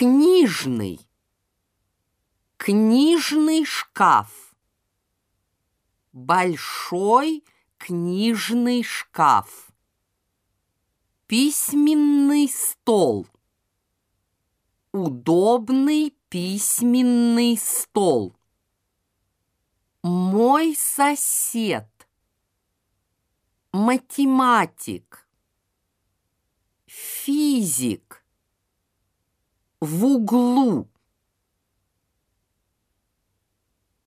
Книжный. Книжный шкаф. Большой книжный шкаф. Письменный стол. Удобный письменный стол. Мой сосед. Математик. Физик. В углу.